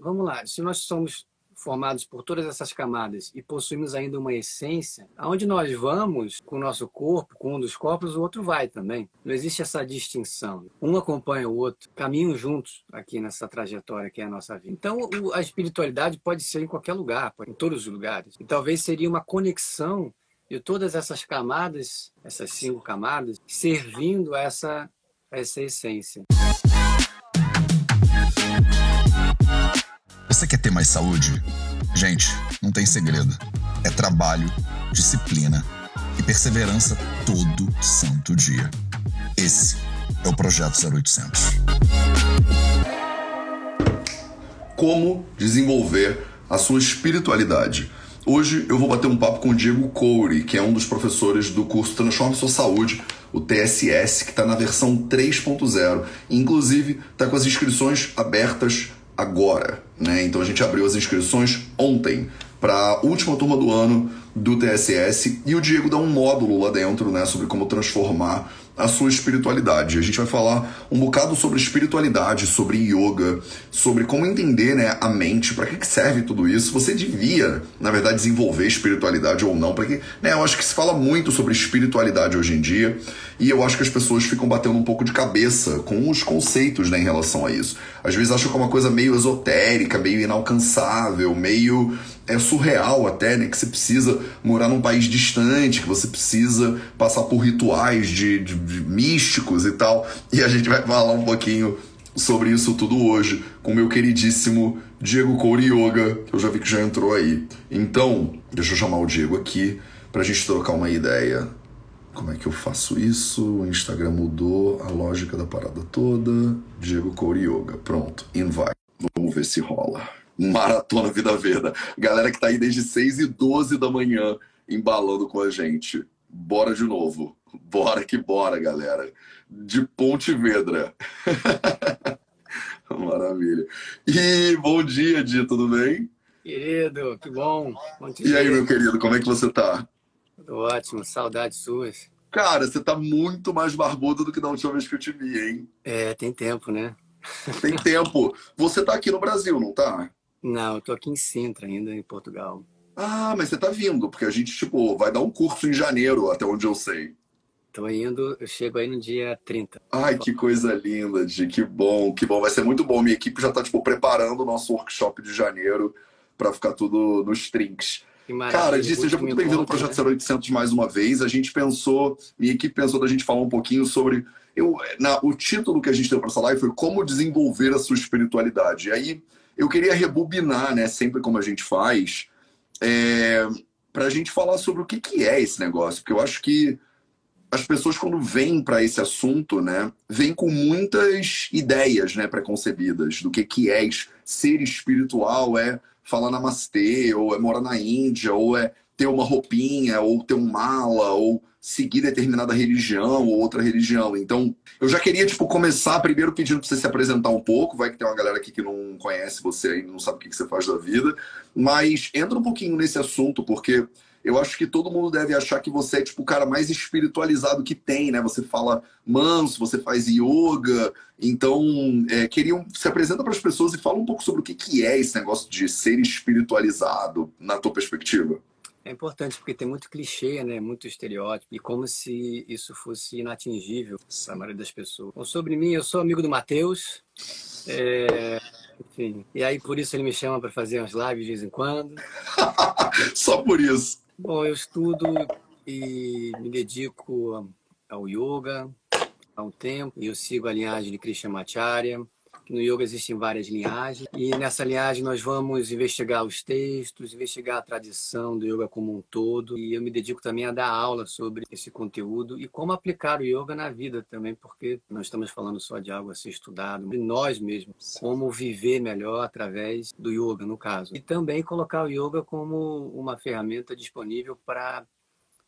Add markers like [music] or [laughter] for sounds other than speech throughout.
vamos lá, se nós somos formados por todas essas camadas e possuímos ainda uma essência, aonde nós vamos com o nosso corpo, com um dos corpos, o outro vai também. Não existe essa distinção. Um acompanha o outro, caminham juntos aqui nessa trajetória que é a nossa vida. Então, a espiritualidade pode ser em qualquer lugar, em todos os lugares. E talvez seria uma conexão de todas essas camadas, essas cinco camadas, servindo a essa, a essa essência. Você quer ter mais saúde? Gente, não tem segredo. É trabalho, disciplina e perseverança todo santo dia. Esse é o Projeto 0800. Como desenvolver a sua espiritualidade? Hoje eu vou bater um papo com o Diego Couri, que é um dos professores do curso Transforme Sua Saúde, o TSS, que está na versão 3.0. Inclusive, está com as inscrições abertas agora, né? Então a gente abriu as inscrições ontem para a última turma do ano do TSS e o Diego dá um módulo lá dentro, né, sobre como transformar a sua espiritualidade. A gente vai falar um bocado sobre espiritualidade, sobre yoga, sobre como entender né, a mente, para que serve tudo isso. Você devia, na verdade, desenvolver espiritualidade ou não, porque né, eu acho que se fala muito sobre espiritualidade hoje em dia e eu acho que as pessoas ficam batendo um pouco de cabeça com os conceitos né, em relação a isso. Às vezes acham que é uma coisa meio esotérica, meio inalcançável, meio é surreal até, né? Que você precisa morar num país distante, que você precisa passar por rituais de, de, de místicos e tal. E a gente vai falar um pouquinho sobre isso tudo hoje com meu queridíssimo Diego Couri Yoga, que eu já vi que já entrou aí. Então, deixa eu chamar o Diego aqui pra gente trocar uma ideia. Como é que eu faço isso? O Instagram mudou a lógica da parada toda. Diego Couri Yoga. Pronto, invite. Vamos ver se rola. Maratona Vida Verde. Galera que tá aí desde 6 e 12 da manhã embalando com a gente. Bora de novo. Bora que bora, galera. De Ponte Vedra. [laughs] Maravilha. E bom dia, Di, tudo bem? Querido, que bom. bom e aí, meu querido, como é que você tá? Tudo ótimo, saudades suas. Cara, você tá muito mais barbudo do que da última vez que eu te vi, hein? É, tem tempo, né? Tem tempo. Você tá aqui no Brasil, não tá? Não, eu tô aqui em Sintra ainda, em Portugal. Ah, mas você tá vindo, porque a gente, tipo, vai dar um curso em janeiro, até onde eu sei. Tô indo, eu chego aí no dia 30. Ai, que coisa linda, Di, que bom, que bom. Vai ser muito bom. Minha equipe já tá, tipo, preparando o nosso workshop de janeiro para ficar tudo nos trinks. Cara, Di, seja muito bem-vindo ao Projeto né? 0800 mais uma vez. A gente pensou, minha equipe pensou da gente falar um pouquinho sobre... Eu, na, o título que a gente deu para essa live foi Como Desenvolver a Sua Espiritualidade. E aí eu queria rebobinar, né, sempre como a gente faz, é, para a gente falar sobre o que, que é esse negócio, porque eu acho que as pessoas quando vêm para esse assunto, né, vêm com muitas ideias, né, preconcebidas do que que é ser espiritual, é falar namastê, ou é morar na Índia, ou é ter uma roupinha, ou ter um mala, ou seguir determinada religião ou outra religião. Então, eu já queria, tipo, começar primeiro pedindo para você se apresentar um pouco. Vai que tem uma galera aqui que não conhece você e não sabe o que você faz da vida. Mas entra um pouquinho nesse assunto, porque eu acho que todo mundo deve achar que você é, tipo, o cara mais espiritualizado que tem, né? Você fala manso, você faz yoga. Então, é, se apresenta para as pessoas e fala um pouco sobre o que, que é esse negócio de ser espiritualizado, na tua perspectiva. É importante porque tem muito clichê, né? Muito estereótipo e como se isso fosse inatingível para a maioria das pessoas. Bom, sobre mim, eu sou amigo do Matheus. É... Enfim, e aí por isso ele me chama para fazer umas lives de vez em quando. [laughs] Só por isso. Bom, eu estudo e me dedico ao yoga há um tempo e eu sigo a linhagem de Krishnamacharya no yoga existem várias linhagens e nessa linhagem nós vamos investigar os textos, investigar a tradição do yoga como um todo e eu me dedico também a dar aula sobre esse conteúdo e como aplicar o yoga na vida também, porque nós estamos falando só de algo a ser estudado, de nós mesmos, como viver melhor através do yoga, no caso. E também colocar o yoga como uma ferramenta disponível para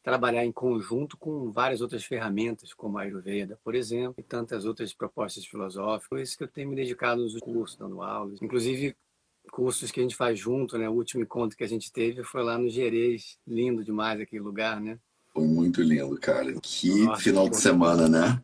trabalhar em conjunto com várias outras ferramentas, como a Ayurveda, por exemplo, e tantas outras propostas filosóficas. Isso que eu tenho me dedicado nos cursos, dando aulas. Inclusive, cursos que a gente faz junto, né? O último encontro que a gente teve foi lá no Gerês. Lindo demais aquele lugar, né? Foi muito lindo, cara. Que Nossa, final de semana, né?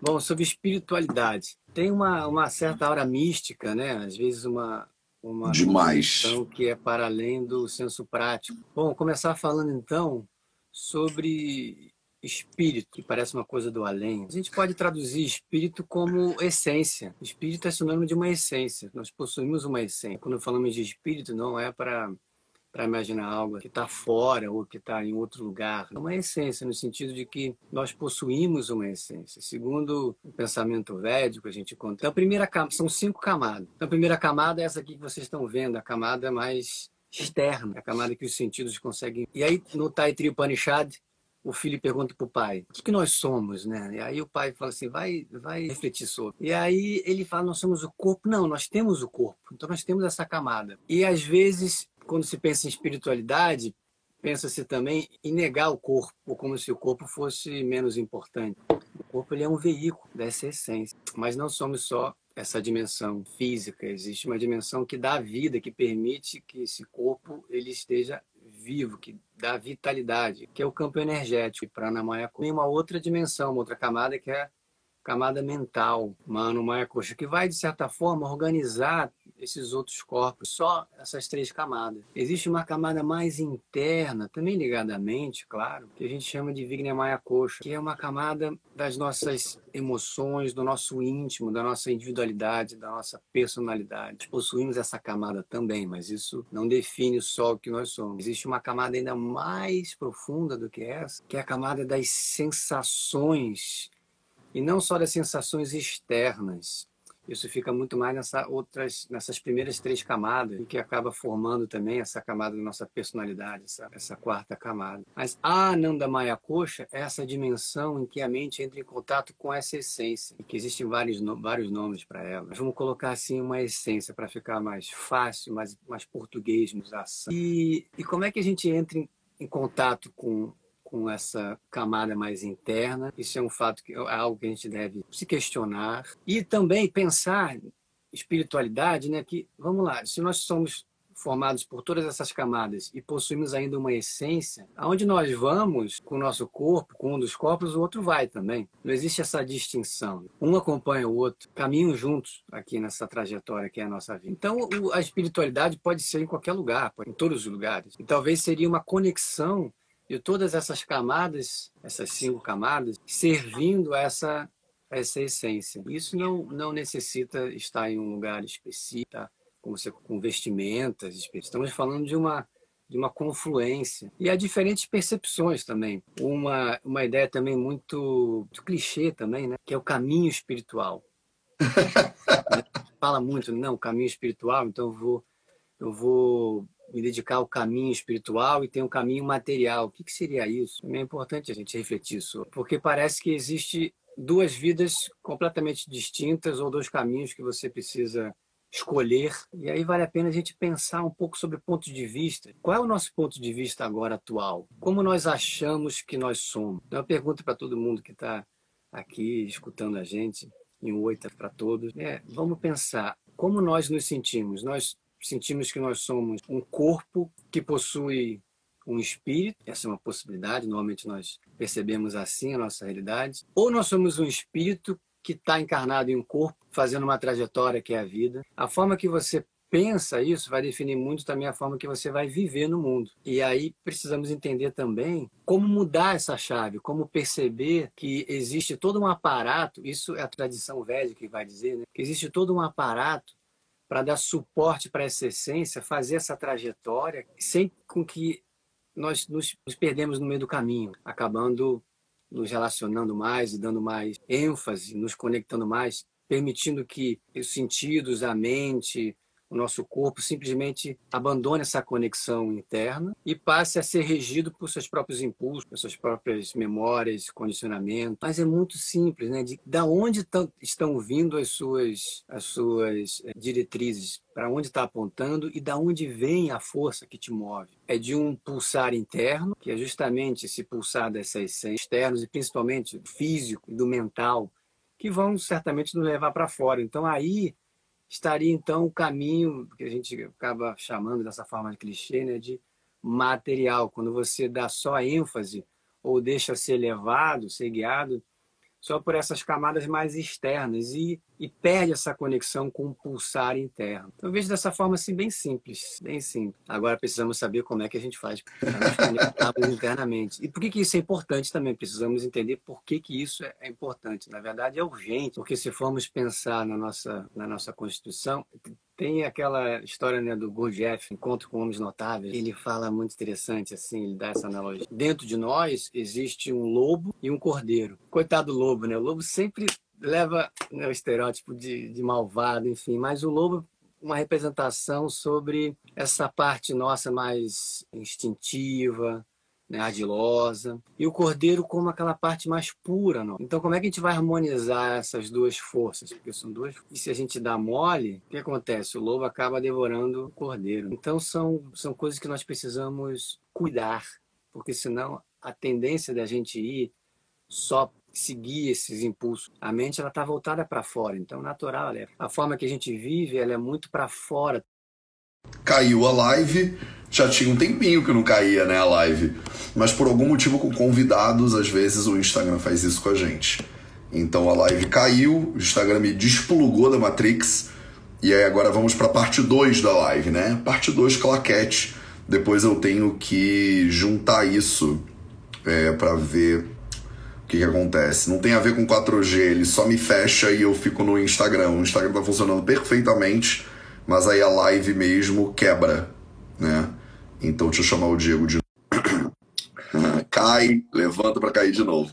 Bom, sobre espiritualidade. Tem uma, uma certa aura mística, né? Às vezes uma, uma Demais. que é para além do senso prático. Bom, começar falando então sobre espírito, que parece uma coisa do além. A gente pode traduzir espírito como essência. Espírito é sinônimo de uma essência. Nós possuímos uma essência. Quando falamos de espírito, não é para para imaginar algo que está fora ou que está em outro lugar. É uma essência, no sentido de que nós possuímos uma essência. Segundo o pensamento védico, a gente conta. Então, a primeira são cinco camadas. Então, a primeira camada é essa aqui que vocês estão vendo, a camada mais externa, a camada que os sentidos conseguem. E aí, no Taitri Upanishad, o filho pergunta para o pai: o que, que, nós somos, né? E aí o pai fala assim: vai, vai refletir sobre. E aí ele fala: nós somos o corpo. Não, nós temos o corpo. Então nós temos essa camada. E às vezes quando se pensa em espiritualidade, pensa-se também em negar o corpo, como se o corpo fosse menos importante. O corpo ele é um veículo dessa essência, mas não somos só essa dimensão física, existe uma dimensão que dá vida, que permite que esse corpo ele esteja vivo, que dá vitalidade, que é o campo energético. Para Anamaya tem uma outra dimensão, uma outra camada que é camada mental, Mano Maya Coxa, que vai de certa forma organizar esses outros corpos, só essas três camadas. Existe uma camada mais interna, também ligada à mente, claro, que a gente chama de Vigna Maya Coxa, que é uma camada das nossas emoções, do nosso íntimo, da nossa individualidade, da nossa personalidade. Possuímos essa camada também, mas isso não define só o que nós somos. Existe uma camada ainda mais profunda do que essa, que é a camada das sensações e não só das sensações externas, isso fica muito mais nessa outras, nessas primeiras três camadas, que acaba formando também essa camada da nossa personalidade, essa, essa quarta camada. Mas a Ananda Maya Coxa é essa dimensão em que a mente entra em contato com essa essência, e que existem vários, vários nomes para ela. Mas vamos colocar assim uma essência para ficar mais fácil, mais, mais português, ação. E, e como é que a gente entra em, em contato com com essa camada mais interna. Isso é um fato que é algo que a gente deve se questionar e também pensar espiritualidade, né? Que vamos lá, se nós somos formados por todas essas camadas e possuímos ainda uma essência, aonde nós vamos com o nosso corpo, com um dos corpos, o outro vai também. Não existe essa distinção. Um acompanha o outro, caminham juntos aqui nessa trajetória que é a nossa vida. Então, a espiritualidade pode ser em qualquer lugar, em todos os lugares. E talvez seria uma conexão de todas essas camadas, essas cinco camadas, servindo a essa, a essa essência. Isso não, não necessita estar em um lugar específico, tá? como você, com vestimentas específicas. Estamos falando de uma, de uma confluência. E há diferentes percepções também. Uma, uma ideia também muito, muito clichê também, né? que é o caminho espiritual. [laughs] Fala muito, não, caminho espiritual, então eu vou, eu vou me dedicar ao caminho espiritual e tem um caminho material. O que, que seria isso? É importante a gente refletir sobre, porque parece que existe duas vidas completamente distintas ou dois caminhos que você precisa escolher. E aí vale a pena a gente pensar um pouco sobre pontos de vista. Qual é o nosso ponto de vista agora atual? Como nós achamos que nós somos? Então, eu pergunto para todo mundo que está aqui escutando a gente, em oito para todos, é, vamos pensar como nós nos sentimos. Nós sentimos que nós somos um corpo que possui um espírito, essa é uma possibilidade, normalmente nós percebemos assim a nossa realidade, ou nós somos um espírito que está encarnado em um corpo, fazendo uma trajetória que é a vida. A forma que você pensa isso vai definir muito também a forma que você vai viver no mundo. E aí precisamos entender também como mudar essa chave, como perceber que existe todo um aparato, isso é a tradição védica que vai dizer, né? que existe todo um aparato para dar suporte para essa essência, fazer essa trajetória, sem com que nós nos, perdemos no meio do caminho, acabando nos relacionando mais e dando mais ênfase, nos conectando mais, permitindo que os sentidos, a mente, o nosso corpo simplesmente abandone essa conexão interna e passe a ser regido por seus próprios impulsos, por suas próprias memórias, condicionamentos. Mas é muito simples, né? De da onde estão vindo as suas, as suas eh, diretrizes, para onde está apontando e da onde vem a força que te move. É de um pulsar interno, que é justamente esse pulsar dessas essências externos e principalmente do físico e do mental, que vão certamente nos levar para fora. Então aí estaria então o caminho que a gente acaba chamando dessa forma de clichê, né, de material, quando você dá só ênfase ou deixa ser levado, ser guiado só por essas camadas mais externas e, e perde essa conexão com o pulsar interno. Então, eu vejo dessa forma assim, bem simples, bem simples. Agora precisamos saber como é que a gente faz para nos [laughs] internamente. E por que, que isso é importante também? Precisamos entender por que, que isso é, é importante. Na verdade, é urgente, porque se formos pensar na nossa, na nossa Constituição, tem aquela história né, do Gurdjieff, Encontro com Homens Notáveis. Ele fala muito interessante, assim, ele dá essa analogia. Dentro de nós existe um lobo e um cordeiro. Coitado do lobo, né? O lobo sempre leva né, o estereótipo de, de malvado, enfim. Mas o lobo uma representação sobre essa parte nossa mais instintiva, né, ardilosa, e o cordeiro como aquela parte mais pura. Não? Então, como é que a gente vai harmonizar essas duas forças? Porque são duas. E se a gente dá mole, o que acontece? O lobo acaba devorando o cordeiro. Então, são, são coisas que nós precisamos cuidar, porque senão a tendência da gente ir só seguir esses impulsos. A mente ela está voltada para fora, então natural. É. A forma que a gente vive ela é muito para fora. Caiu a live, já tinha um tempinho que não caía, né, a live. Mas por algum motivo com convidados, às vezes o Instagram faz isso com a gente. Então a live caiu, o Instagram me desplugou da Matrix. E aí agora vamos para parte 2 da live, né? Parte 2 claquete. Depois eu tenho que juntar isso é, para ver o que, que acontece. Não tem a ver com 4G, ele só me fecha e eu fico no Instagram. O Instagram tá funcionando perfeitamente, mas aí a live mesmo quebra, né? Então deixa eu chamar o Diego de [coughs] Cai, levanta para cair de novo.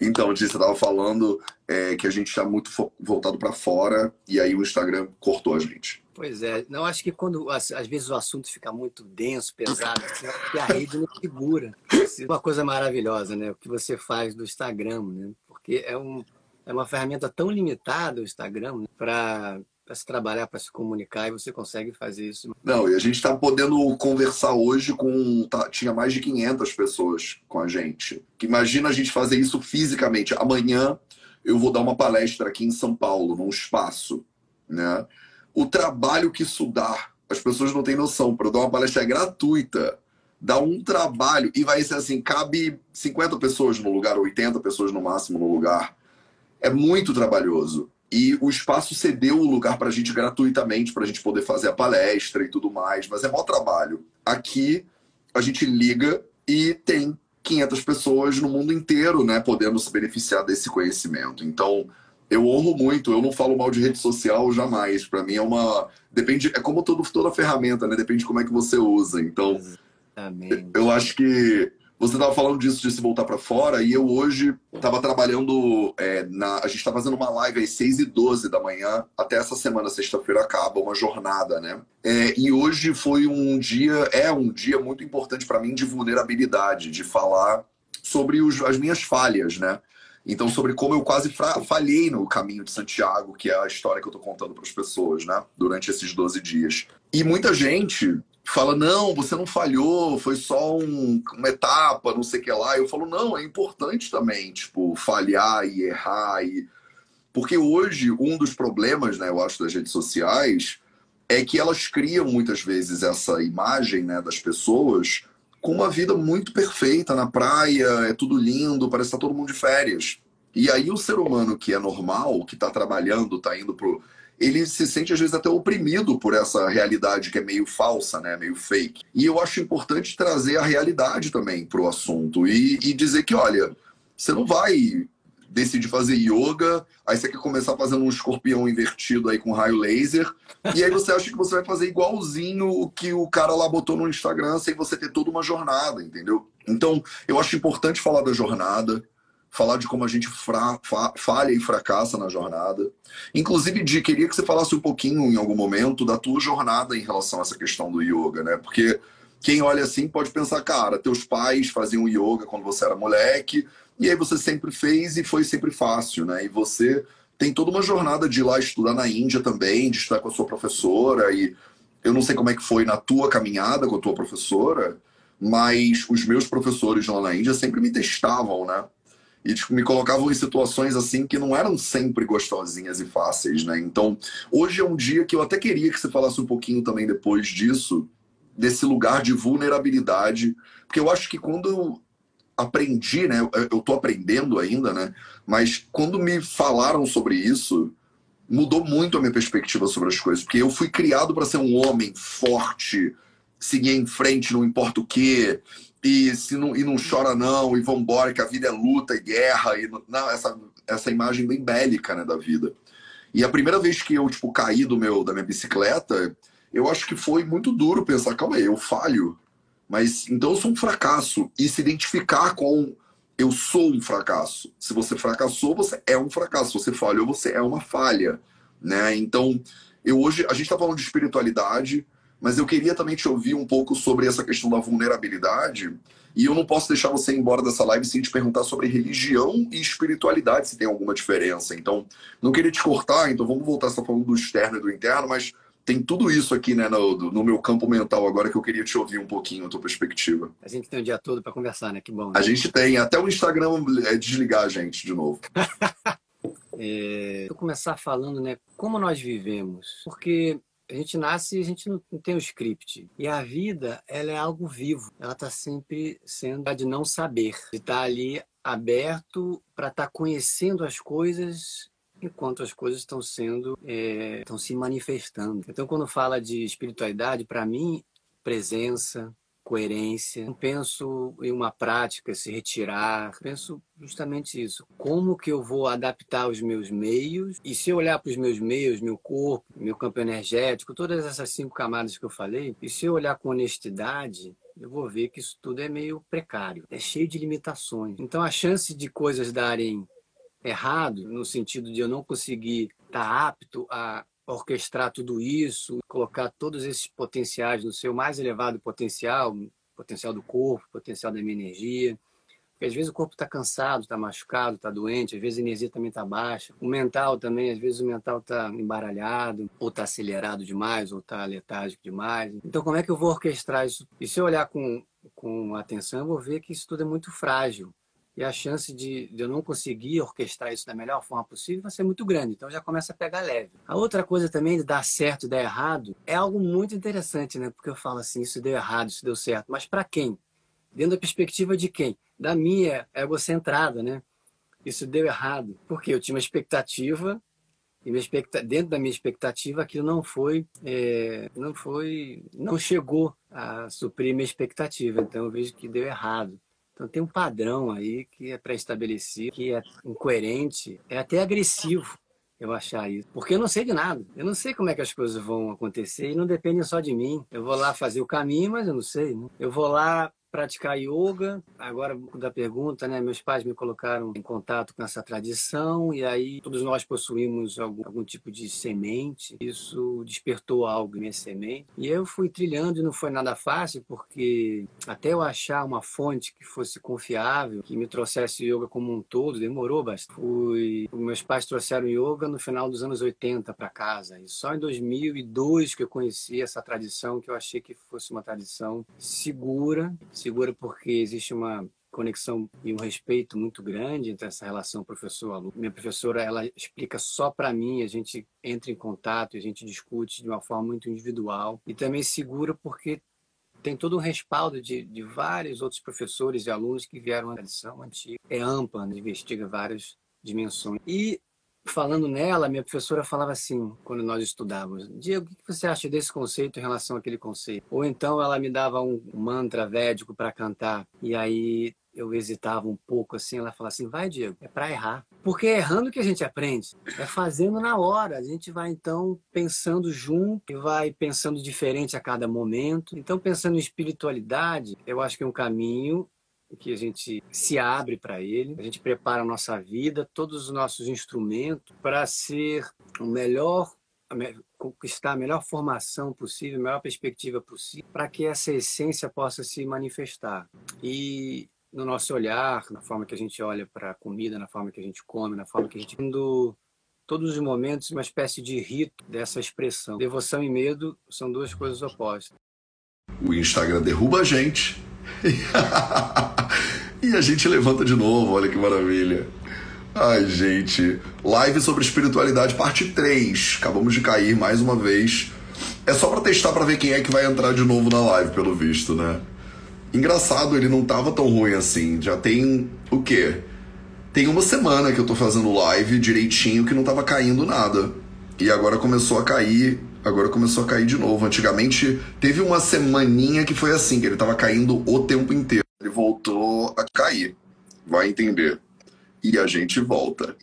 Então, você estava falando é, que a gente está muito voltado para fora e aí o Instagram cortou a gente. Pois é, não acho que quando às, vezes o assunto fica muito denso, pesado, assim, a rede não segura. É uma coisa maravilhosa, né? O que você faz do Instagram, né? Porque é, um, é uma ferramenta tão limitada o Instagram né? para para se trabalhar, para se comunicar, e você consegue fazer isso. Não, e a gente está podendo conversar hoje com. Tá, tinha mais de 500 pessoas com a gente. Imagina a gente fazer isso fisicamente. Amanhã eu vou dar uma palestra aqui em São Paulo, num espaço. Né? O trabalho que isso dá, as pessoas não têm noção. Para dar uma palestra é gratuita, dá um trabalho. E vai ser assim: cabe 50 pessoas no lugar, 80 pessoas no máximo no lugar. É muito trabalhoso. E o espaço cedeu o lugar para a gente gratuitamente, para a gente poder fazer a palestra e tudo mais, mas é maior trabalho. Aqui a gente liga e tem 500 pessoas no mundo inteiro, né, podendo se beneficiar desse conhecimento. Então, eu honro muito, eu não falo mal de rede social jamais. Para mim é uma. Depende, é como todo, toda ferramenta, né? Depende de como é que você usa. Então, Exatamente. eu acho que você estava falando disso de se voltar para fora e eu hoje estava trabalhando. É, na, a gente está fazendo uma live às 6 e 12 da manhã, até essa semana, sexta-feira, acaba, uma jornada, né? É, e hoje foi um dia, é um dia muito importante para mim de vulnerabilidade, de falar sobre os, as minhas falhas, né? Então, sobre como eu quase falhei no caminho de Santiago, que é a história que eu estou contando para as pessoas, né? Durante esses 12 dias. E muita gente fala, não, você não falhou, foi só um, uma etapa, não sei o que lá. Eu falo, não, é importante também, tipo, falhar e errar. E... Porque hoje, um dos problemas, né, eu acho, das redes sociais é que elas criam muitas vezes essa imagem né, das pessoas com uma vida muito perfeita na praia, é tudo lindo, parece que tá todo mundo de férias. E aí o ser humano que é normal, que está trabalhando, está indo pro ele se sente às vezes até oprimido por essa realidade que é meio falsa, né, meio fake. E eu acho importante trazer a realidade também para o assunto e, e dizer que, olha, você não vai decidir fazer yoga, aí você quer começar fazendo um escorpião invertido aí com raio laser, e aí você acha que você vai fazer igualzinho o que o cara lá botou no Instagram sem você ter toda uma jornada, entendeu? Então, eu acho importante falar da jornada, falar de como a gente fra, fa, falha e fracassa na jornada. Inclusive, Di, queria que você falasse um pouquinho, em algum momento, da tua jornada em relação a essa questão do yoga, né? Porque quem olha assim pode pensar, cara, teus pais faziam yoga quando você era moleque, e aí você sempre fez e foi sempre fácil, né? E você tem toda uma jornada de ir lá estudar na Índia também, de estudar com a sua professora, e eu não sei como é que foi na tua caminhada com a tua professora, mas os meus professores lá na Índia sempre me testavam, né? E tipo, me colocavam em situações assim que não eram sempre gostosinhas e fáceis, né? Então, hoje é um dia que eu até queria que você falasse um pouquinho também depois disso, desse lugar de vulnerabilidade, porque eu acho que quando aprendi, né? Eu tô aprendendo ainda, né? Mas quando me falaram sobre isso, mudou muito a minha perspectiva sobre as coisas, porque eu fui criado para ser um homem forte, seguir em frente, não importa o quê, e se não, e não chora não, e vambora, que a vida é luta e guerra, e não, essa, essa imagem bem bélica, né, da vida. E a primeira vez que eu, tipo, caí do meu, da minha bicicleta, eu acho que foi muito duro pensar, calma aí, eu falho, mas então eu sou um fracasso. E se identificar com eu sou um fracasso. Se você fracassou, você é um fracasso. Se você falhou, você é uma falha. Né? Então, eu hoje, a gente está falando de espiritualidade, mas eu queria também te ouvir um pouco sobre essa questão da vulnerabilidade. E eu não posso deixar você ir embora dessa live sem te perguntar sobre religião e espiritualidade, se tem alguma diferença. Então, não queria te cortar, então vamos voltar a estar falando do externo e do interno, mas tem tudo isso aqui né, no, no, meu campo mental agora que eu queria te ouvir um pouquinho a tua perspectiva. A gente tem o dia todo para conversar, né? Que bom. Né? A gente tem, até o Instagram é desligar a gente de novo. [laughs] é, vou começar falando, né? Como nós vivemos. Porque a gente nasce e a gente não, tem o script. E a vida, ela é algo vivo. Ela está sempre sendo de não saber. De estar tá ali aberto para estar tá conhecendo as coisas enquanto as coisas estão sendo é, estão se manifestando. Então, quando fala de espiritualidade, para mim, presença, coerência. Não penso em uma prática, se retirar. Penso justamente isso. Como que eu vou adaptar os meus meios? E se eu olhar para os meus meios, meu corpo, meu campo energético, todas essas cinco camadas que eu falei, e se eu olhar com honestidade, eu vou ver que isso tudo é meio precário, é cheio de limitações. Então a chance de coisas darem errado, no sentido de eu não conseguir estar tá apto a orquestrar tudo isso, colocar todos esses potenciais no seu mais elevado potencial, potencial do corpo, potencial da minha energia. Porque às vezes o corpo está cansado, está machucado, está doente, às vezes a energia também está baixa. O mental também, às vezes o mental está embaralhado, ou está acelerado demais, ou está letárgico demais. Então, como é que eu vou orquestrar isso? E se eu olhar com, com atenção, eu vou ver que isso tudo é muito frágil e a chance de, de, eu não conseguir orquestrar isso da melhor forma possível vai ser muito grande. Então já começa a pegar leve. A outra coisa também de dar certo e dar errado é algo muito interessante, né? Porque eu falo assim, isso deu errado, isso deu certo. Mas para quem? Dentro da perspectiva de quem? Da minha egocentrada, né? Isso deu errado. Porque eu tinha uma expectativa e expectativa, dentro da minha expectativa aquilo não foi, é, não foi, não chegou a suprir minha expectativa. Então eu vejo que deu errado. Então tem um padrão aí que é pré-estabelecido, que é incoerente, é até agressivo eu achar isso. Porque eu não sei de nada. Eu não sei como é que as coisas vão acontecer e não dependem só de mim. Eu vou lá fazer o caminho, mas eu não sei. Né? Eu vou lá praticar yoga. Agora, da pergunta, né? Meus pais me colocaram em contato com essa tradição e aí todos nós possuímos algum, algum tipo de semente. Isso despertou algo em minha semente. E eu fui trilhando e não foi nada fácil porque até eu achar uma fonte que fosse confiável, que me trouxesse yoga como um todo, demorou bastante. Fui... Meus pais trouxeram yoga no final dos anos 80 para casa. E só em 2002 que eu conheci essa tradição que eu achei que fosse uma tradição segura, segura porque existe uma conexão e um respeito muito grande entre essa relação professor-aluno. Minha professora, ela explica só para mim, a gente entra em contato, a gente discute de uma forma muito individual e também segura porque tem todo um respaldo de, de vários outros professores e alunos que vieram da tradição antiga. É ampla, né? investiga várias dimensões. E falando nela, minha professora falava assim, quando nós estudávamos: Diego, o que você acha desse conceito em relação àquele conceito? Ou então ela me dava um mantra védico para cantar, e aí eu hesitava um pouco assim. Ela falava assim: vai, Diego, é para errar. Porque é errando que a gente aprende, é fazendo na hora. A gente vai então pensando junto e vai pensando diferente a cada momento. Então, pensando em espiritualidade, eu acho que é um caminho que a gente se abre para ele, a gente prepara a nossa vida, todos os nossos instrumentos para ser o melhor, conquistar a melhor formação possível, a melhor perspectiva possível, para que essa essência possa se manifestar. E no nosso olhar, na forma que a gente olha para a comida, na forma que a gente come, na forma que a gente tendo todos os momentos uma espécie de rito dessa expressão. Devoção e medo são duas coisas opostas. O Instagram derruba a gente [laughs] e a gente levanta de novo, olha que maravilha. Ai, gente. Live sobre espiritualidade, parte 3. Acabamos de cair mais uma vez. É só para testar para ver quem é que vai entrar de novo na live, pelo visto, né? Engraçado, ele não tava tão ruim assim. Já tem o quê? Tem uma semana que eu tô fazendo live direitinho que não tava caindo nada. E agora começou a cair. Agora começou a cair de novo. Antigamente teve uma semaninha que foi assim, que ele tava caindo o tempo inteiro. Ele voltou a cair. Vai entender. E a gente volta.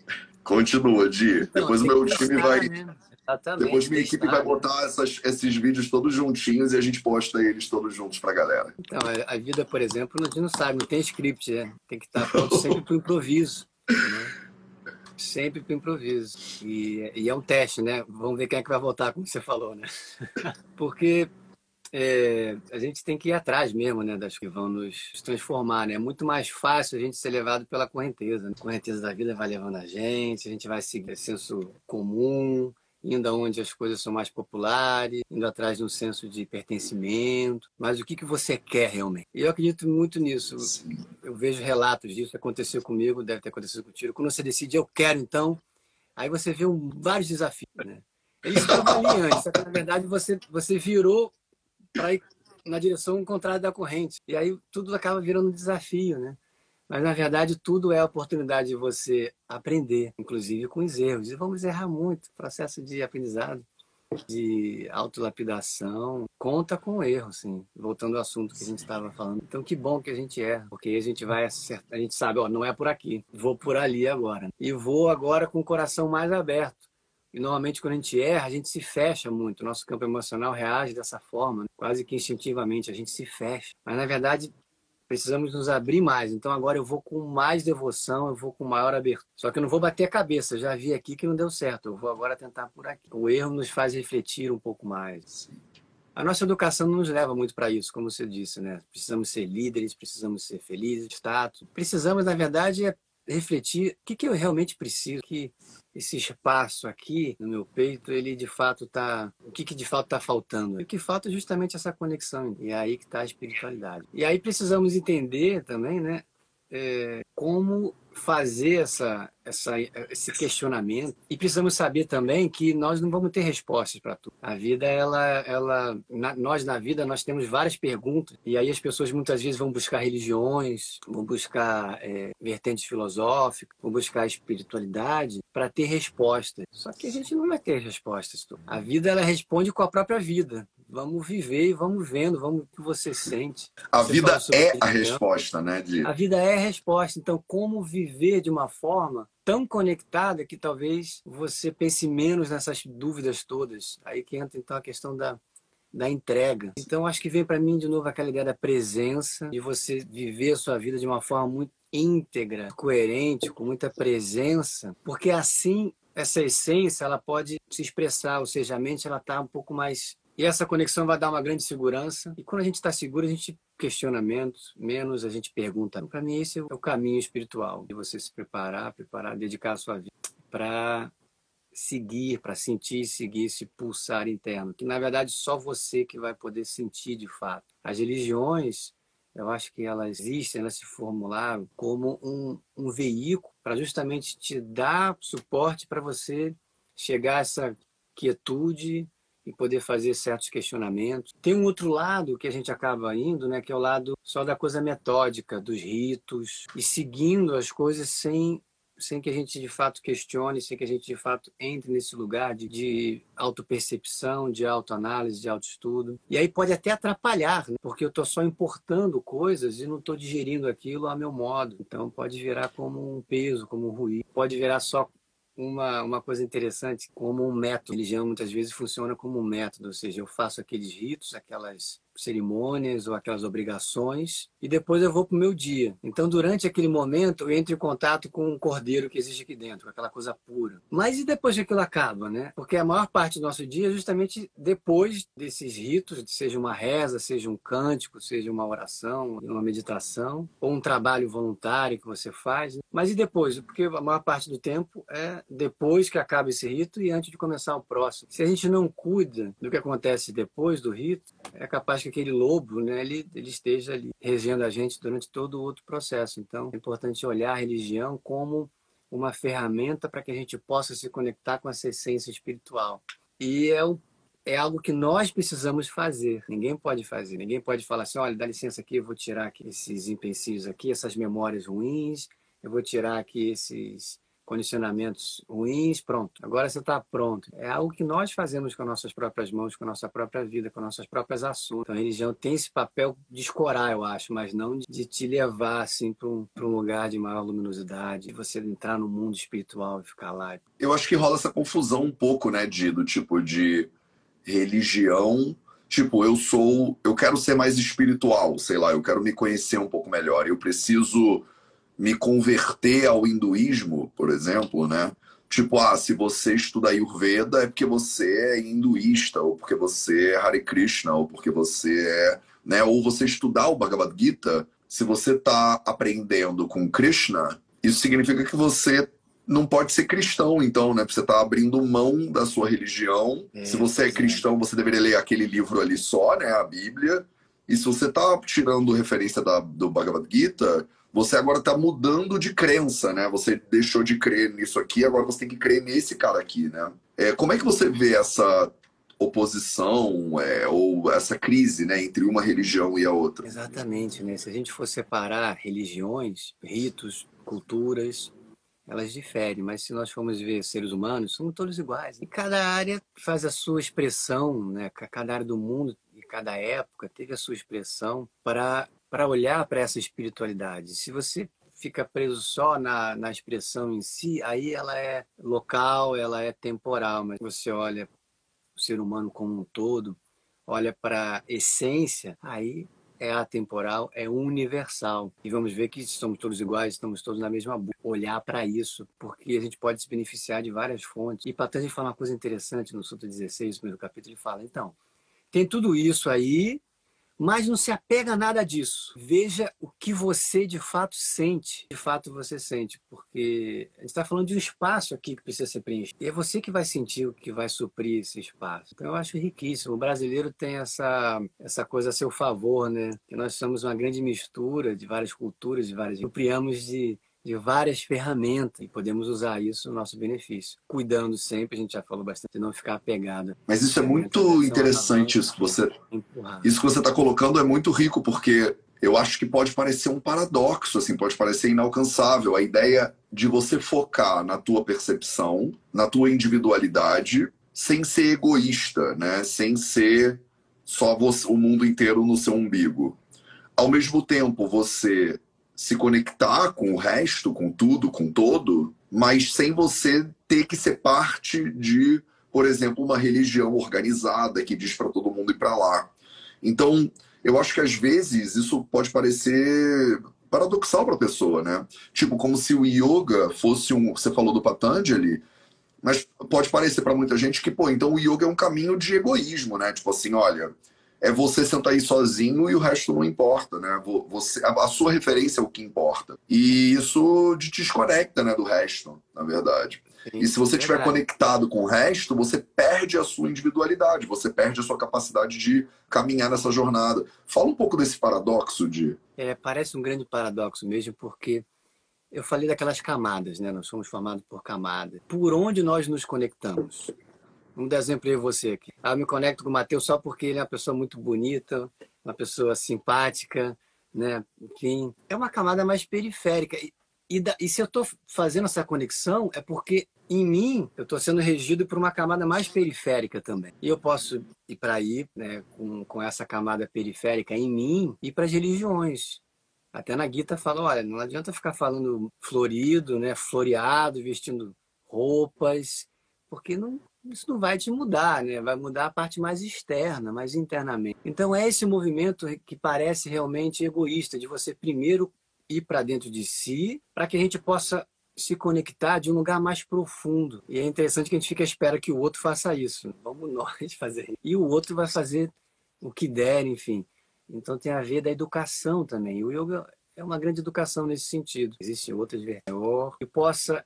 Continua, Di. Então, Depois o meu time vai. Né? Exatamente. Depois minha equipe vai botar essas, esses vídeos todos juntinhos e a gente posta eles todos juntos pra galera. Então, a vida, por exemplo, a gente não sabe, não tem script, né? Tem que estar pronto sempre pro improviso. Né? [laughs] Sempre pro improviso. E, e, é um teste, né? Vamos ver quem é que vai voltar, como você falou, né? [laughs] Porque é, a gente tem que ir atrás mesmo, né, das que vão nos transformar, né? É muito mais fácil a gente ser levado pela correnteza. Né? A correnteza da vida vai levando a gente, a gente vai seguir senso comum, indo aonde as coisas são mais populares, indo atrás de um senso de pertencimento. Mas o que, que você quer realmente? E eu acredito muito nisso. Eu vejo relatos disso, aconteceu comigo, deve ter acontecido contigo. Quando você decide, eu quero então, aí você vê um, vários desafios, né? Eles estavam ali antes, só que na verdade você, você virou para ir na direção contrária da corrente. E aí tudo acaba virando um desafio, né? Mas, na verdade, tudo é a oportunidade de você aprender, inclusive com os erros. E vamos errar muito. Processo de aprendizado, de autolapidação, conta com o erro, sim. Voltando ao assunto que a gente estava falando. Então, que bom que a gente erra, porque a gente vai acertar. A gente sabe, ó, não é por aqui, vou por ali agora. E vou agora com o coração mais aberto. E normalmente quando a gente erra, a gente se fecha muito. O nosso campo emocional reage dessa forma, quase que instintivamente, a gente se fecha. Mas na verdade, precisamos nos abrir mais. Então agora eu vou com mais devoção, eu vou com maior abertura. Só que eu não vou bater a cabeça, já vi aqui que não deu certo, eu vou agora tentar por aqui. O erro nos faz refletir um pouco mais. A nossa educação não nos leva muito para isso, como você disse, né? Precisamos ser líderes, precisamos ser felizes, status. Precisamos, na verdade, é refletir o que, que eu realmente preciso, que esse espaço aqui no meu peito, ele de fato tá, o que, que de fato está faltando? O que falta é justamente essa conexão e é aí que está a espiritualidade. E aí precisamos entender também, né, é, como fazer essa, essa, esse questionamento e precisamos saber também que nós não vamos ter respostas para tudo. A vida, ela, ela, na, nós na vida nós temos várias perguntas e aí as pessoas muitas vezes vão buscar religiões, vão buscar é, vertentes filosóficas, vão buscar espiritualidade para ter respostas. Só que a gente não vai ter respostas. A vida ela responde com a própria vida vamos viver e vamos vendo, vamos o que você sente. A você vida é a resposta, né? De... A vida é a resposta. Então, como viver de uma forma tão conectada que talvez você pense menos nessas dúvidas todas. Aí que entra então a questão da, da entrega. Então, acho que vem para mim de novo aquela ideia da presença, de você viver a sua vida de uma forma muito íntegra, coerente, com muita presença, porque assim essa essência ela pode se expressar, ou seja, a mente ela está um pouco mais e essa conexão vai dar uma grande segurança. E quando a gente está seguro, a gente questiona menos, menos a gente pergunta. Para mim, esse é o caminho espiritual, de você se preparar, preparar, dedicar a sua vida para seguir, para sentir seguir esse pulsar interno, que na verdade só você que vai poder sentir de fato. As religiões, eu acho que elas existem, elas se formularam como um, um veículo para justamente te dar suporte para você chegar a essa quietude e poder fazer certos questionamentos. Tem um outro lado que a gente acaba indo, né, que é o lado só da coisa metódica, dos ritos, e seguindo as coisas sem sem que a gente de fato questione, sem que a gente de fato entre nesse lugar de, de autopercepção, de autoanálise, de autoestudo. E aí pode até atrapalhar, né? porque eu estou só importando coisas e não estou digerindo aquilo a meu modo. Então pode virar como um peso, como um ruído. Pode virar só uma, uma coisa interessante, como um método. A religião muitas vezes funciona como um método, ou seja, eu faço aqueles ritos, aquelas cerimônias ou aquelas obrigações e depois eu vou para o meu dia. Então, durante aquele momento, eu entro em contato com um cordeiro que existe aqui dentro, aquela coisa pura. Mas e depois que aquilo acaba, né? Porque a maior parte do nosso dia é justamente depois desses ritos, seja uma reza, seja um cântico, seja uma oração, uma meditação, ou um trabalho voluntário que você faz. Né? Mas e depois? Porque a maior parte do tempo é depois que acaba esse rito e antes de começar o próximo. Se a gente não cuida do que acontece depois do rito, é capaz que aquele lobo, né, ele, ele esteja ali regendo a gente durante todo o outro processo. Então, é importante olhar a religião como uma ferramenta para que a gente possa se conectar com essa essência espiritual. E é um é algo que nós precisamos fazer. Ninguém pode fazer. Ninguém pode falar assim: olha, dá licença aqui, eu vou tirar aqui esses empecilhos aqui, essas memórias ruins, eu vou tirar aqui esses condicionamentos ruins, pronto. Agora você está pronto. É algo que nós fazemos com nossas próprias mãos, com nossa própria vida, com nossas próprias ações. Então, a religião tem esse papel de escorar, eu acho, mas não de te levar assim para um, um lugar de maior luminosidade, de você entrar no mundo espiritual e ficar lá. Eu acho que rola essa confusão um pouco, né, de, do tipo de religião. Tipo, eu sou. Eu quero ser mais espiritual, sei lá, eu quero me conhecer um pouco melhor. Eu preciso me converter ao hinduísmo, por exemplo, né? Tipo, ah, se você estuda Ayurveda é porque você é hinduísta, ou porque você é Hare Krishna, ou porque você é. Né? Ou você estudar o Bhagavad Gita, se você está aprendendo com Krishna, isso significa que você não pode ser cristão, então, né? Você está abrindo mão da sua religião. É, se você é cristão, você deveria ler aquele livro ali só, né? A Bíblia. E se você está tirando referência da, do Bhagavad Gita, você agora está mudando de crença, né? Você deixou de crer nisso aqui, agora você tem que crer nesse cara aqui, né? É, como é que você vê essa oposição é, ou essa crise né, entre uma religião e a outra? Exatamente, né? Se a gente for separar religiões, ritos, culturas, elas diferem, mas se nós formos ver seres humanos, somos todos iguais. E cada área faz a sua expressão, né? Cada área do mundo cada época teve a sua expressão para olhar para essa espiritualidade. Se você fica preso só na, na expressão em si, aí ela é local, ela é temporal, mas você olha o ser humano como um todo, olha para a essência, aí é atemporal, é universal. E vamos ver que somos todos iguais, estamos todos na mesma boca. Olhar para isso, porque a gente pode se beneficiar de várias fontes. E Patanjali fala uma coisa interessante no Sutra 16, no primeiro capítulo, ele fala, então, tem tudo isso aí, mas não se apega a nada disso. Veja o que você de fato sente, de fato você sente, porque a gente está falando de um espaço aqui que precisa ser preenchido. E é você que vai sentir o que vai suprir esse espaço. Então eu acho riquíssimo. O brasileiro tem essa, essa coisa a seu favor, né? Que nós somos uma grande mistura de várias culturas, de várias. Apropriamos de de várias ferramentas e podemos usar isso no nosso benefício. Cuidando sempre, a gente já falou bastante, não ficar apegado. Mas isso é muito interessante, isso que você, isso que você está colocando é muito rico, porque eu acho que pode parecer um paradoxo, assim, pode parecer inalcançável a ideia de você focar na tua percepção, na tua individualidade, sem ser egoísta, né? Sem ser só você, o mundo inteiro no seu umbigo. Ao mesmo tempo, você se conectar com o resto, com tudo, com todo, mas sem você ter que ser parte de, por exemplo, uma religião organizada que diz para todo mundo ir para lá. Então, eu acho que às vezes isso pode parecer paradoxal para a pessoa, né? Tipo, como se o yoga fosse um. Você falou do Patanjali, mas pode parecer para muita gente que, pô, então o yoga é um caminho de egoísmo, né? Tipo assim, olha, é você sentar aí sozinho e o resto não importa, né? Você, a, sua referência é o que importa. E isso te desconecta, né, do resto, na verdade. Sim, e se você estiver conectado com o resto, você perde a sua individualidade, você perde a sua capacidade de caminhar nessa jornada. Fala um pouco desse paradoxo de. É, parece um grande paradoxo mesmo, porque eu falei daquelas camadas, né? Nós somos formados por camadas. Por onde nós nos conectamos? Exemplo aí você aqui. Eu me conecto com o Matheus só porque ele é uma pessoa muito bonita, uma pessoa simpática, né? Enfim, é uma camada mais periférica. E, e, da, e se eu estou fazendo essa conexão, é porque em mim eu estou sendo regido por uma camada mais periférica também. E eu posso ir para aí, né, com, com essa camada periférica em mim, e para as religiões. Até na Gita fala, olha, não adianta ficar falando florido, né, floreado, vestindo roupas, porque não, isso não vai te mudar, né? Vai mudar a parte mais externa, mais internamente. Então é esse movimento que parece realmente egoísta de você primeiro ir para dentro de si, para que a gente possa se conectar de um lugar mais profundo. E é interessante que a gente fica à espera que o outro faça isso. Vamos nós [laughs] fazer. E o outro vai fazer o que der, enfim. Então tem a ver da educação também. O yoga é uma grande educação nesse sentido. Existem outras vertentes que possa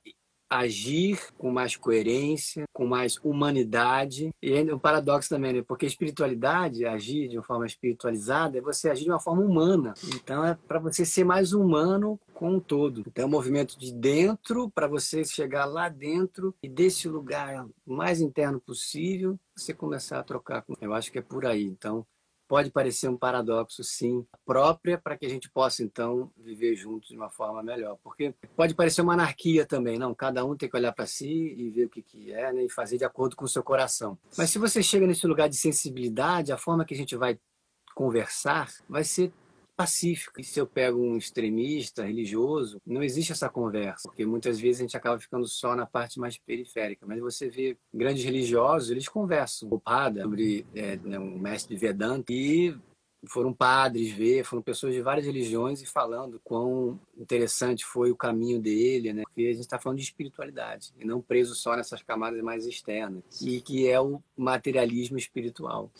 agir com mais coerência, com mais humanidade. E é um paradoxo também, né? Porque espiritualidade, agir de uma forma espiritualizada, é você agir de uma forma humana. Então é para você ser mais humano com um todo. Então é um movimento de dentro para você chegar lá dentro e desse lugar mais interno possível, você começar a trocar. Eu acho que é por aí. Então pode parecer um paradoxo, sim, própria para que a gente possa, então, viver juntos de uma forma melhor. Porque pode parecer uma anarquia também, não? Cada um tem que olhar para si e ver o que, que é né? e fazer de acordo com o seu coração. Mas se você chega nesse lugar de sensibilidade, a forma que a gente vai conversar vai ser pacífico. E se eu pego um extremista religioso, não existe essa conversa, porque muitas vezes a gente acaba ficando só na parte mais periférica. Mas você vê grandes religiosos, eles conversam. O Pada, sobre é, né, um mestre de Vedanta, e foram padres ver, foram pessoas de várias religiões e falando quão interessante foi o caminho dele, né? Porque a gente está falando de espiritualidade e não preso só nessas camadas mais externas e que é o materialismo espiritual.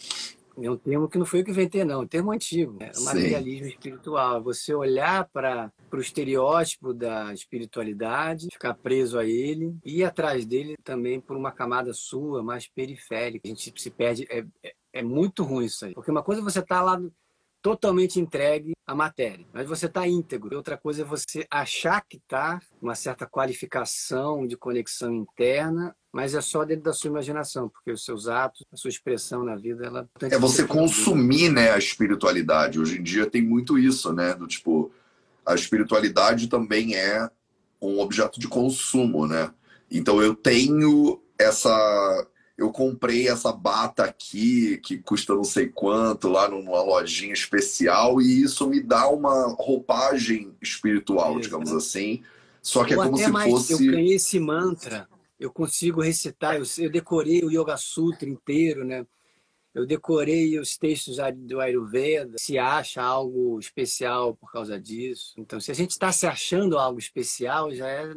É um termo que não foi eu que inventei, não. É um termo antigo. É o materialismo espiritual. Você olhar para o estereótipo da espiritualidade, ficar preso a ele e ir atrás dele também por uma camada sua, mais periférica. A gente se perde. É, é, é muito ruim isso aí. Porque uma coisa é você estar tá lá totalmente entregue à matéria, mas você está íntegro. Outra coisa é você achar que está, uma certa qualificação de conexão interna, mas é só dentro da sua imaginação, porque os seus atos, a sua expressão na vida, ela é você consumir, né, a espiritualidade. Hoje em dia tem muito isso, né, do tipo a espiritualidade também é um objeto de consumo, né? Então eu tenho essa eu comprei essa bata aqui que custa não sei quanto lá numa lojinha especial e isso me dá uma roupagem espiritual, digamos né? assim. Só que é Ou é como se mais, fosse. Eu ganhei esse mantra, eu consigo recitar, eu, eu decorei o Yoga Sutra inteiro, né? Eu decorei os textos do Ayurveda, se acha algo especial por causa disso. Então, se a gente está se achando algo especial, já é,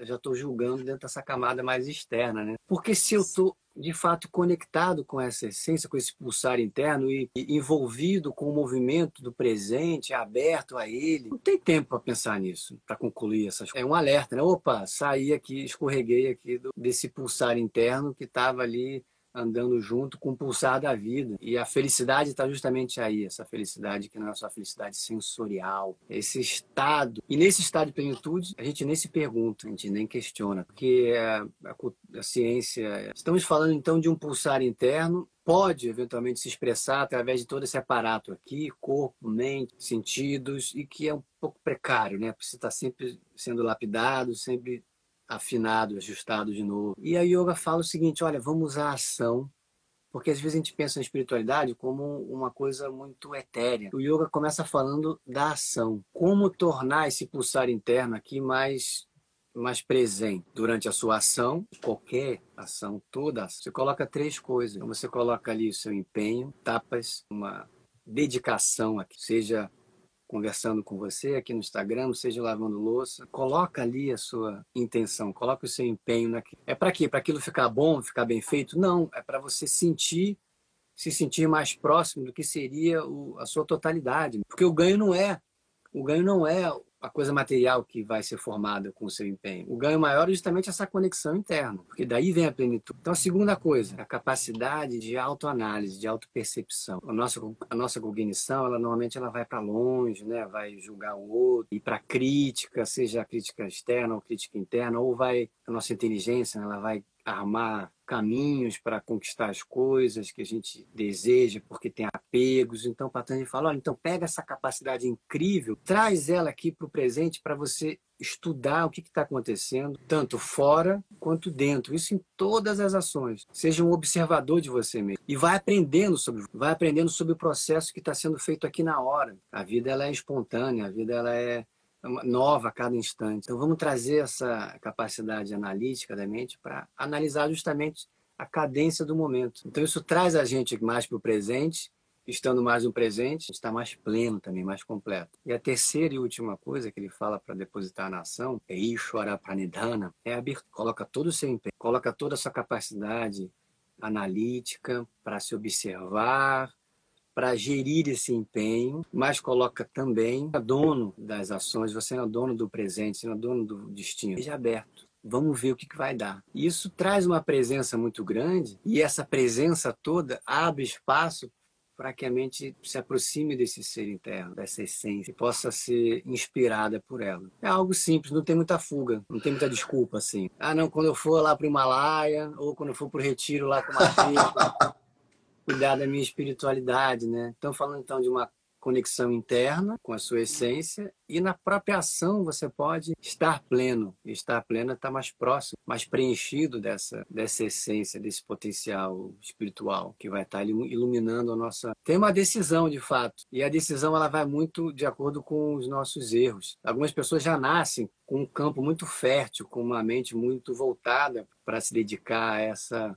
já estou julgando dentro dessa camada mais externa, né? Porque se eu estou de fato conectado com essa essência, com esse pulsar interno e, envolvido com o movimento do presente, aberto a ele. Não tem tempo para pensar nisso, para concluir essas coisas. É um alerta, né? Opa, saí aqui, escorreguei aqui do, desse pulsar interno que estava ali andando junto com o pulsar da vida. E a felicidade está justamente aí, essa felicidade que não é só felicidade sensorial, esse estado. E nesse estado de plenitude, a gente nem se pergunta, a gente nem questiona, porque a, a, a ciência. Estamos falando então de um pulsar interno pode eventualmente se expressar através de todo esse aparato aqui, corpo, mente, sentidos, e que é um pouco precário, né? Precisa estar sempre sendo lapidado, sempre afinado, ajustado de novo. E a yoga fala o seguinte: olha, vamos à ação. Porque às vezes a gente pensa na espiritualidade como uma coisa muito etérea. O yoga começa falando da ação. Como tornar esse pulsar interno aqui mais mais presente durante a sua ação, qualquer ação, toda. Você coloca três coisas. Então, você coloca ali o seu empenho, tapas, uma dedicação aqui, seja conversando com você aqui no Instagram, seja lavando louça, coloca ali a sua intenção, coloca o seu empenho naquilo. É para quê? Para aquilo ficar bom, ficar bem feito? Não, é para você sentir se sentir mais próximo do que seria o, a sua totalidade, porque o ganho não é o ganho não é a coisa material que vai ser formada com o seu empenho. O ganho maior é justamente essa conexão interna, porque daí vem a plenitude. Então, a segunda coisa, a capacidade de autoanálise, de autopercepção. A nossa, a nossa cognição, ela normalmente ela vai para longe, né? vai julgar o outro, e para crítica, seja a crítica externa ou crítica interna, ou vai a nossa inteligência, ela vai armar caminhos para conquistar as coisas que a gente deseja, porque tem apegos. Então, Patanjali fala: olha, então pega essa capacidade incrível, traz ela aqui para o presente para você estudar o que está acontecendo, tanto fora quanto dentro. Isso em todas as ações. Seja um observador de você mesmo e vai aprendendo sobre, vai aprendendo sobre o processo que está sendo feito aqui na hora. A vida ela é espontânea, a vida ela é nova a cada instante. Então, vamos trazer essa capacidade analítica da mente para analisar justamente a cadência do momento. Então, isso traz a gente mais para o presente, estando mais no presente, está mais pleno também, mais completo. E a terceira e última coisa que ele fala para depositar na ação é Ishwara Pranidhana, é abrir, coloca todo o seu empenho, coloca toda a sua capacidade analítica para se observar, para gerir esse empenho, mas coloca também a dono das ações, você não é dono do presente, você não é dono do destino. Seja aberto vamos ver o que, que vai dar. E isso traz uma presença muito grande, e essa presença toda abre espaço para que a mente se aproxime desse ser interno, dessa essência, e possa ser inspirada por ela. É algo simples, não tem muita fuga, não tem muita desculpa assim. Ah, não, quando eu for lá para o Himalaia, ou quando eu for para o retiro lá com uma [laughs] cuidar da minha espiritualidade, né? Estão falando então de uma conexão interna com a sua essência e na própria ação você pode estar pleno. E estar pleno está mais próximo, mais preenchido dessa, dessa essência, desse potencial espiritual que vai estar iluminando a nossa. Tem uma decisão de fato e a decisão ela vai muito de acordo com os nossos erros. Algumas pessoas já nascem com um campo muito fértil, com uma mente muito voltada para se dedicar a essa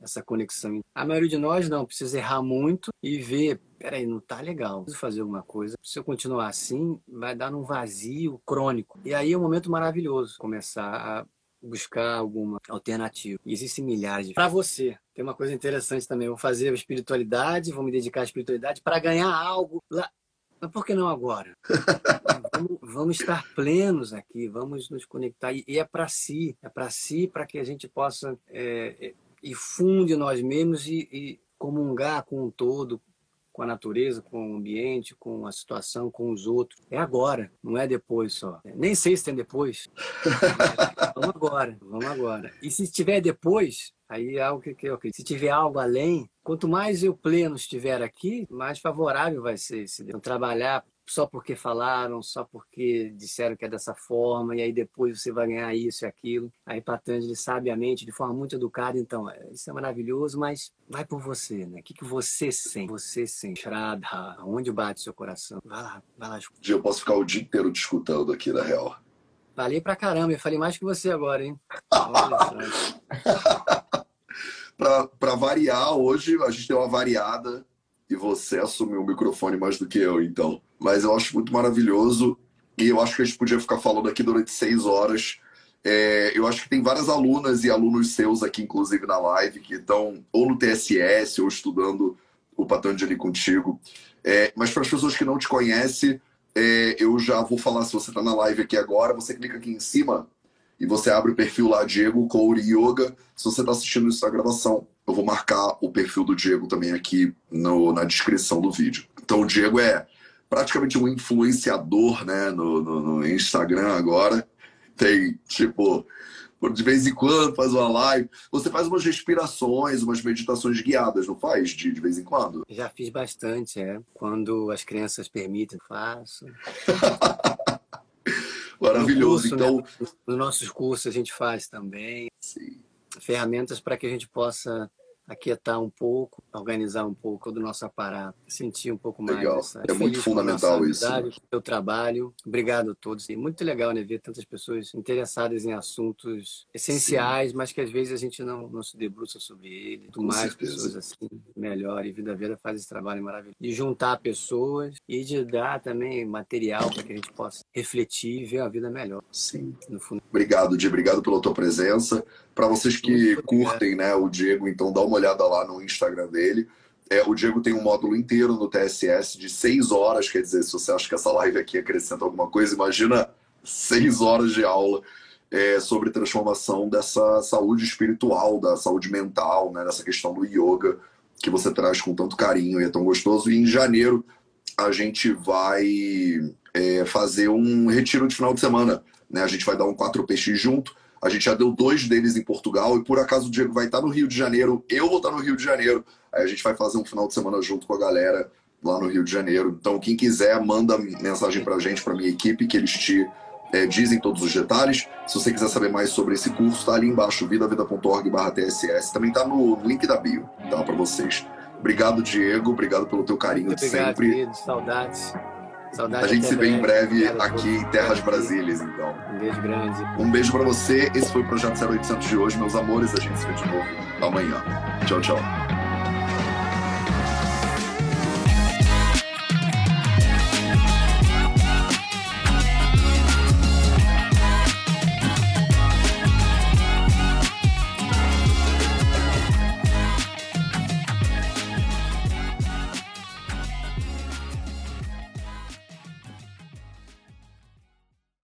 essa conexão. A maioria de nós não, precisa errar muito e ver, peraí, não tá legal, preciso fazer alguma coisa. Se eu continuar assim, vai dar num vazio crônico. E aí é um momento maravilhoso começar a buscar alguma alternativa. E existem milhares de... Para você, tem uma coisa interessante também. Eu vou fazer a espiritualidade, vou me dedicar à espiritualidade para ganhar algo lá. Mas por que não agora? [laughs] vamos, vamos, estar plenos aqui, vamos nos conectar. E é para si, é para si, para que a gente possa é, e funde nós mesmos e, e comungar com o todo, com a natureza, com o ambiente, com a situação, com os outros. É agora, não é depois só. Nem sei se tem depois. [laughs] vamos agora, vamos agora. E se tiver depois, aí é algo que, que acredito. Se tiver algo além, quanto mais eu pleno estiver aqui, mais favorável vai ser esse. Então, trabalhar só porque falaram, só porque disseram que é dessa forma, e aí depois você vai ganhar isso e aquilo. Aí Patanjali, sabiamente, de forma muito educada, então, é, isso é maravilhoso, mas vai por você, né? O que, que você sente? Você sente. Shraddha, onde bate seu coração? Vai lá, vai lá. Eu posso ficar o dia inteiro te escutando aqui, na real. Falei pra caramba, eu falei mais que você agora, hein? [laughs] pra, pra variar, hoje a gente deu uma variada e você assumiu o microfone mais do que eu, então. Mas eu acho muito maravilhoso e eu acho que a gente podia ficar falando aqui durante seis horas. É, eu acho que tem várias alunas e alunos seus aqui, inclusive na live, que estão ou no TSS ou estudando o Patanjali contigo. É, mas para as pessoas que não te conhecem, é, eu já vou falar, se você está na live aqui agora, você clica aqui em cima e você abre o perfil lá, Diego Couri Yoga. Se você está assistindo essa gravação, eu vou marcar o perfil do Diego também aqui no, na descrição do vídeo. Então, o Diego é praticamente um influenciador né, no, no, no Instagram agora. Tem, tipo, de vez em quando faz uma live. Você faz umas respirações, umas meditações guiadas, não faz? De, de vez em quando? Já fiz bastante, é. Quando as crianças permitem, faço. [laughs] Maravilhoso. Curso, então, né? nos nossos cursos a gente faz também. Sim. Ferramentas para que a gente possa aquietar um pouco, organizar um pouco do nosso aparato, sentir um pouco mais. Legal. Essa, é muito fundamental isso. Seu trabalho. Obrigado a todos. E muito legal, né, ver tantas pessoas interessadas em assuntos essenciais, Sim. mas que às vezes a gente não, não se debruça sobre ele. Quanto mais certeza. pessoas assim, melhor. E Vida Vida faz esse trabalho maravilhoso. De juntar pessoas e de dar também material para que a gente possa refletir e ver a vida melhor. Sim. No fundo. Obrigado, Di. Obrigado pela tua presença. Para vocês que curtem né, o Diego, então dá uma olhada lá no Instagram dele. É, o Diego tem um módulo inteiro no TSS de seis horas, quer dizer, se você acha que essa live aqui acrescenta alguma coisa, imagina seis horas de aula é, sobre transformação dessa saúde espiritual, da saúde mental, né, dessa questão do yoga que você traz com tanto carinho e é tão gostoso. E em janeiro a gente vai é, fazer um retiro de final de semana. Né? A gente vai dar um 4Px junto a gente já deu dois deles em Portugal e por acaso o Diego vai estar no Rio de Janeiro, eu vou estar no Rio de Janeiro. Aí a gente vai fazer um final de semana junto com a galera lá no Rio de Janeiro. Então, quem quiser, manda mensagem pra gente, pra minha equipe, que eles te é, dizem todos os detalhes. Se você quiser saber mais sobre esse curso, tá ali embaixo, vidavida.org TSS. Também tá no link da bio, tá? Pra vocês. Obrigado, Diego. Obrigado pelo teu carinho Muito de obrigado, sempre. Querido, saudades. Saudade a gente se vê em breve aqui em Terras Brasílias, então. Um beijo grande. Um beijo para você. Esse foi o Projeto 0800 de hoje, meus amores. A gente se vê de novo amanhã. Tchau, tchau.